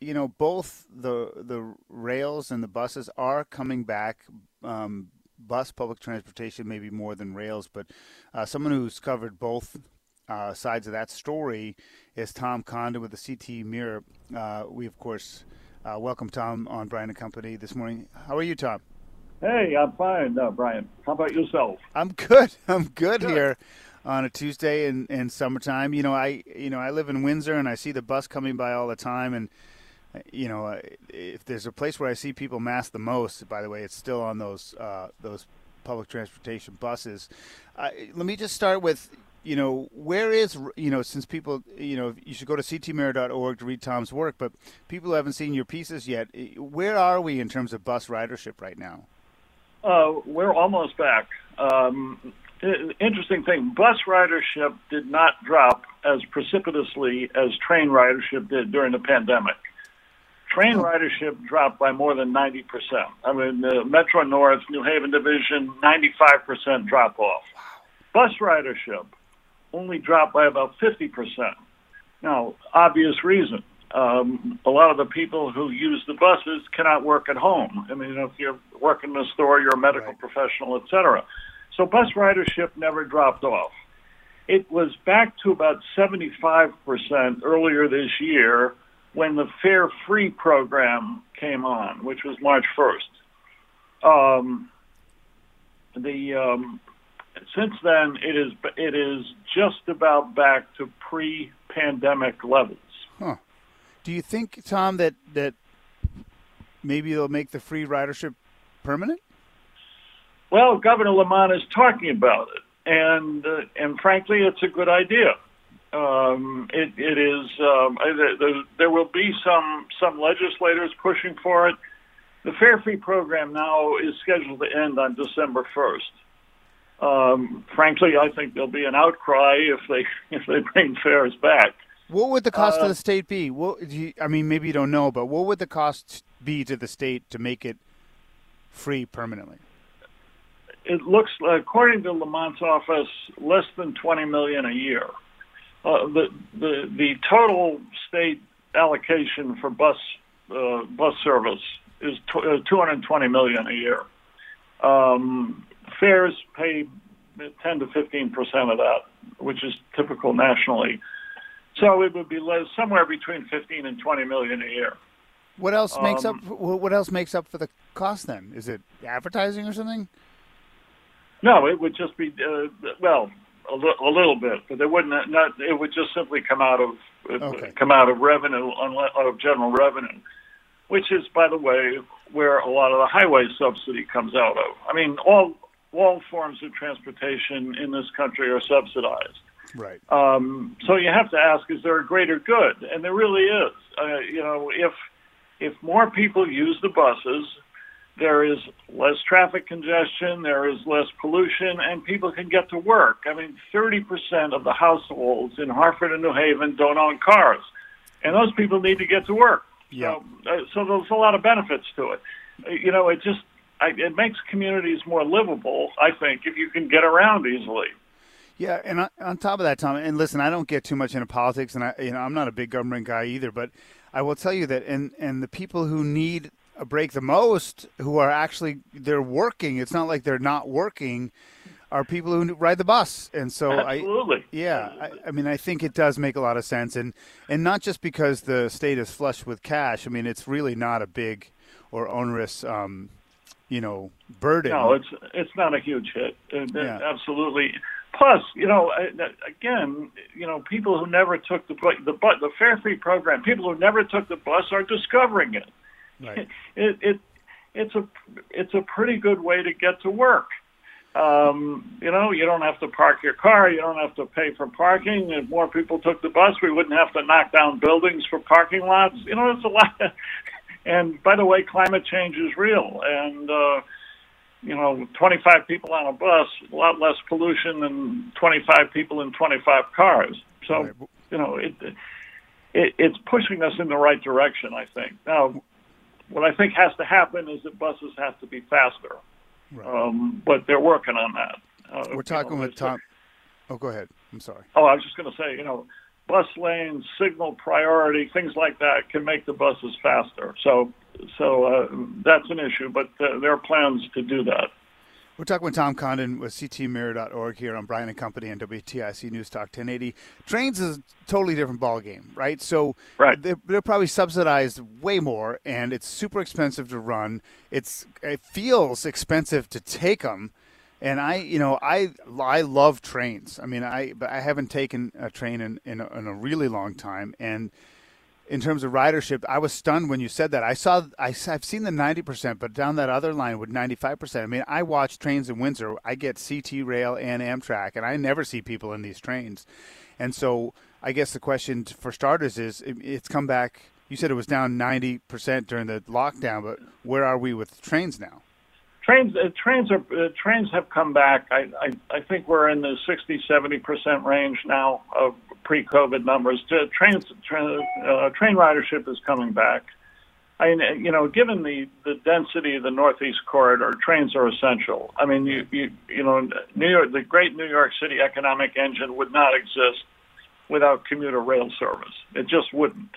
you know both the the rails and the buses are coming back um, bus public transportation maybe more than rails but uh, someone who's covered both uh, sides of that story is tom condon with the ct mirror. Uh, we of course uh, welcome tom on brian and company this morning. How are you tom? Hey, I'm fine, uh, Brian. How about yourself? i'm good. I'm good, here on a tuesday in, in summertime. You know i you know i live in windsor and i see the bus coming by all the time and you know, if there's a place where I see people mass the most, by the way, it's still on those uh, those public transportation buses. Uh, let me just start with, you know, where is, you know, since people, you know, you should go to ctmirror.org to read Tom's work, but people who haven't seen your pieces yet, where are we in terms of bus ridership right now? Uh, we're almost back. Um, interesting thing, bus ridership did not drop as precipitously as train ridership did during the pandemic. Train ridership dropped by more than 90%. I mean, the Metro North, New Haven Division, 95% drop off. Bus ridership only dropped by about 50%. Now, obvious reason. Um, a lot of the people who use the buses cannot work at home. I mean, if you're working in a store, you're a medical Right. professional, et cetera. So bus ridership never dropped off. It was back to about 75% earlier this year when the Fare Free program came on, which was March 1st. Um, the um, since then, it is it is just about back to pre-pandemic levels. Do you think, Tom, that, that maybe they'll make the free ridership permanent? Well, Governor Lamont is talking about it, and uh, and frankly, it's a good idea. Um, it, it is. Um, there, there will be some some legislators pushing for it. The Fare Free program now is scheduled to end on December first. Um, frankly, I think there'll be an outcry if they if they bring fares back. What would the cost to Uh, the state be? What, you, I mean, maybe you don't know, but what would the cost be to the state to make it free permanently? it looks according to Lamont's office less than 20 million a year. Uh, the the the total state allocation for bus uh, bus service is uh, 220 million a year. Um, fares pay 10 to 15 percent of that, which is typical nationally. So it would be less, somewhere between 15 and 20 million a year. What else makes up? Um, wh- What else makes up for the cost? Then is it advertising or something? No, it would just be uh, well a, li- a little bit, but it wouldn't. Not it would just simply come out of uh, Okay. come out of revenue, unle- out of general revenue, which is, by the way, where a lot of the highway subsidy comes out of. I mean, all all forms of transportation in this country are subsidized. Right. Um, so you have to ask: Is there a greater good? And there really is. Uh, you know, if if more people use the buses, there is less traffic congestion, there is less pollution, and people can get to work. I mean, 30% of the households in Hartford and New Haven don't own cars, and those people need to get to work. Yeah. So, uh, so there's a lot of benefits to it. Uh, You know, it just I, it makes communities more livable. I think if you can get around easily. Yeah, and on, on top of that, Tom, and listen, I don't get too much into politics, and I, you know, I'm not a big government guy either. But I will tell you that, and and the people who need a break the most, who are actually they're working. It's not like they're not working. Are people who ride the bus, and so I, Absolutely. yeah, I, I mean, I think it does make a lot of sense, and and not just because the state is flush with cash. I mean, it's really not a big or onerous, um, you know, burden. No, it's it's not a huge hit. Uh, Yeah. Absolutely. Plus, you know, again, you know, people who never took the the the fare free program, people who never took the bus are discovering it. Right. It it it's a it's a pretty good way to get to work. Um, you know, you don't have to park your car. You don't have to pay for parking. If more people took the bus, we wouldn't have to knock down buildings for parking lots. You know, it's a lot. and by the way, climate change is real. And, uh, you know, 25 people on a bus, a lot less pollution than 25 people in 25 cars. So, right. you know, it, it, it's pushing us in the right direction, I think. Now, what I think has to happen is that buses have to be faster. Right. Um, but they're working on that. Uh, We're talking you know, with Tom. Oh, go ahead. I'm sorry. Oh, I was just going to say, you know, bus lanes, signal priority, things like that can make the buses faster. So, so uh, that's an issue, but uh, there are plans to do that. We're talking with Tom Condon with ctmirror.org here on Brian and Company and WTIC News Talk 1080. Trains is a totally different ballgame, right? So right. They're, they're, probably subsidized way more, and it's super expensive to run. It's it feels expensive to take them, and I, you know, I I love trains. I mean, I but I haven't taken a train in in a, in a really long time, and in terms of ridership, I was stunned when you said that. I saw, I, have seen the 90%, but down that other line with 95%. I mean, I watch trains in Windsor. I get CT Rail and Amtrak, and I never see people in these trains. And so I guess the question for starters is it's come back. You said it was down 90% during the lockdown, but where are we with trains now? Trains, uh, trains are uh, trains have come back. I, I I think we're in the 60, 70 percent range now of pre-COVID numbers. Uh, train ridership is coming back. I mean, you know, given the, the density of the Northeast corridor, trains are essential. I mean, you, you, you know, New York, the great New York City economic engine would not exist without commuter rail service. It just wouldn't.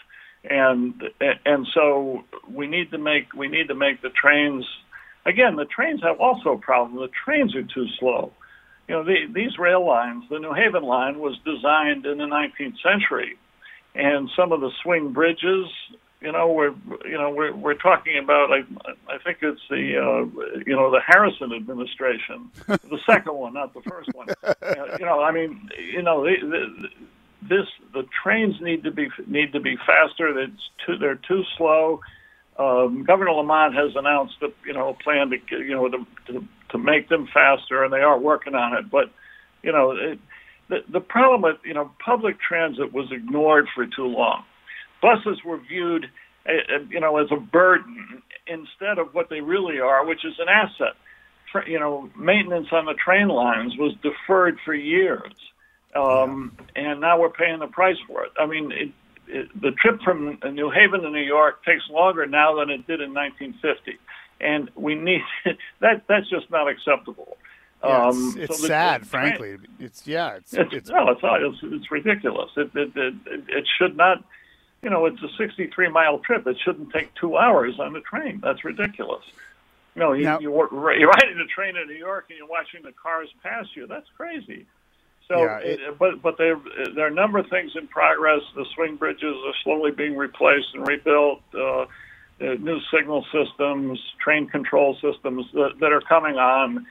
And and so we need to make we need to make the trains. Again, the trains have also a problem. The trains are too slow you know, the, these rail lines, the New Haven line was designed in the 19th century, and some of the swing bridges, you know, we're you know we're we're talking about. I I think it's the uh, you know the Harrison administration, the second one, not the first one. you know, I mean, you know, the, the, this the trains need to be need to be faster. It's too they're too slow. Um, Governor Lamont has announced a you know a plan to you know to, to to make them faster, and they are working on it. But you know, it, the the problem with you know public transit was ignored for too long. Buses were viewed, uh, you know, as a burden instead of what they really are, which is an asset. For, you know, maintenance on the train lines was deferred for years, um, and now we're paying the price for it. I mean, it, it, the trip from New Haven to New York takes longer now than it did in 1950 and we need that. That's just not acceptable. Yeah, it's, um, it's so sad, the, frankly. It's yeah, it's it's it's, no, it's, it's, it's ridiculous. It, it it it should not. You know, it's a 63 mile trip. It shouldn't take two hours on the train. That's ridiculous. You know, you, now, you, you're riding a train in New York and you're watching the cars pass you. That's crazy. So, yeah, it, but but there there are a number of things in progress. The swing bridges are slowly being replaced and rebuilt. Uh, uh, new signal systems, train control systems that, that are coming on.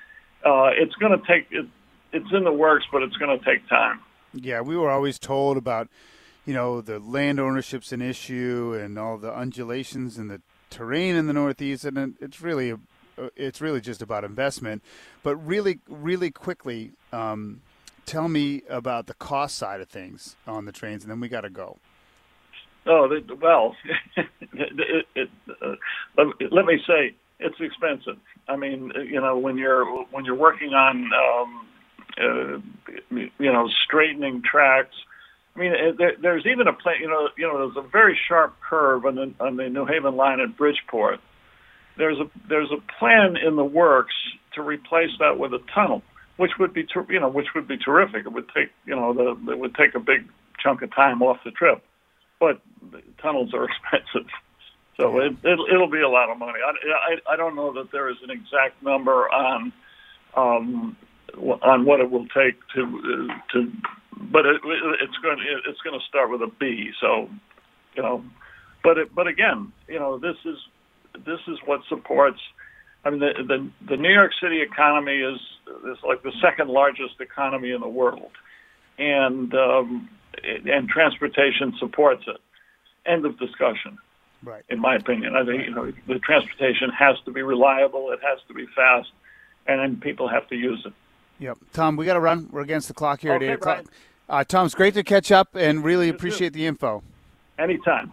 Uh, it's going to take it, it's in the works, but it's going to take time. Yeah, we were always told about, you know, the land ownership's an issue and all the undulations and the terrain in the Northeast, and it's really a, uh, it's really just about investment. But really, really quickly, um, tell me about the cost side of things on the trains, and then we got to go. Oh, well, it, it, uh, let me say it's expensive. I mean, you know, when you're when you're working on, um, uh, you know, straightening tracks. I mean, there, there's even a plan. You know, you know, there's a very sharp curve on the on the New Haven line at Bridgeport. There's a there's a plan in the works to replace that with a tunnel, which would be you know which would be terrific. It would take you know the it would take a big chunk of time off the trip but tunnels are expensive. So yeah. it, it, it'll be a lot of money. I, I, I don't know that there is an exact number on um, on what it will take to uh, to, but it, it's going to, it's going to start with a B. So, you know, but it, but again, you know, this is this is what supports. I mean, the, the the New York City economy is is like the second largest economy in the world, and um, and transportation supports it. End of discussion. Right. In my opinion, I think you know the transportation has to be reliable. It has to be fast, and then people have to use it. Yep. Tom, we got to run. We're against the clock here okay, at 8 o'clock. Uh, Tom, it's great to catch up and really You too. appreciate the info. Anytime.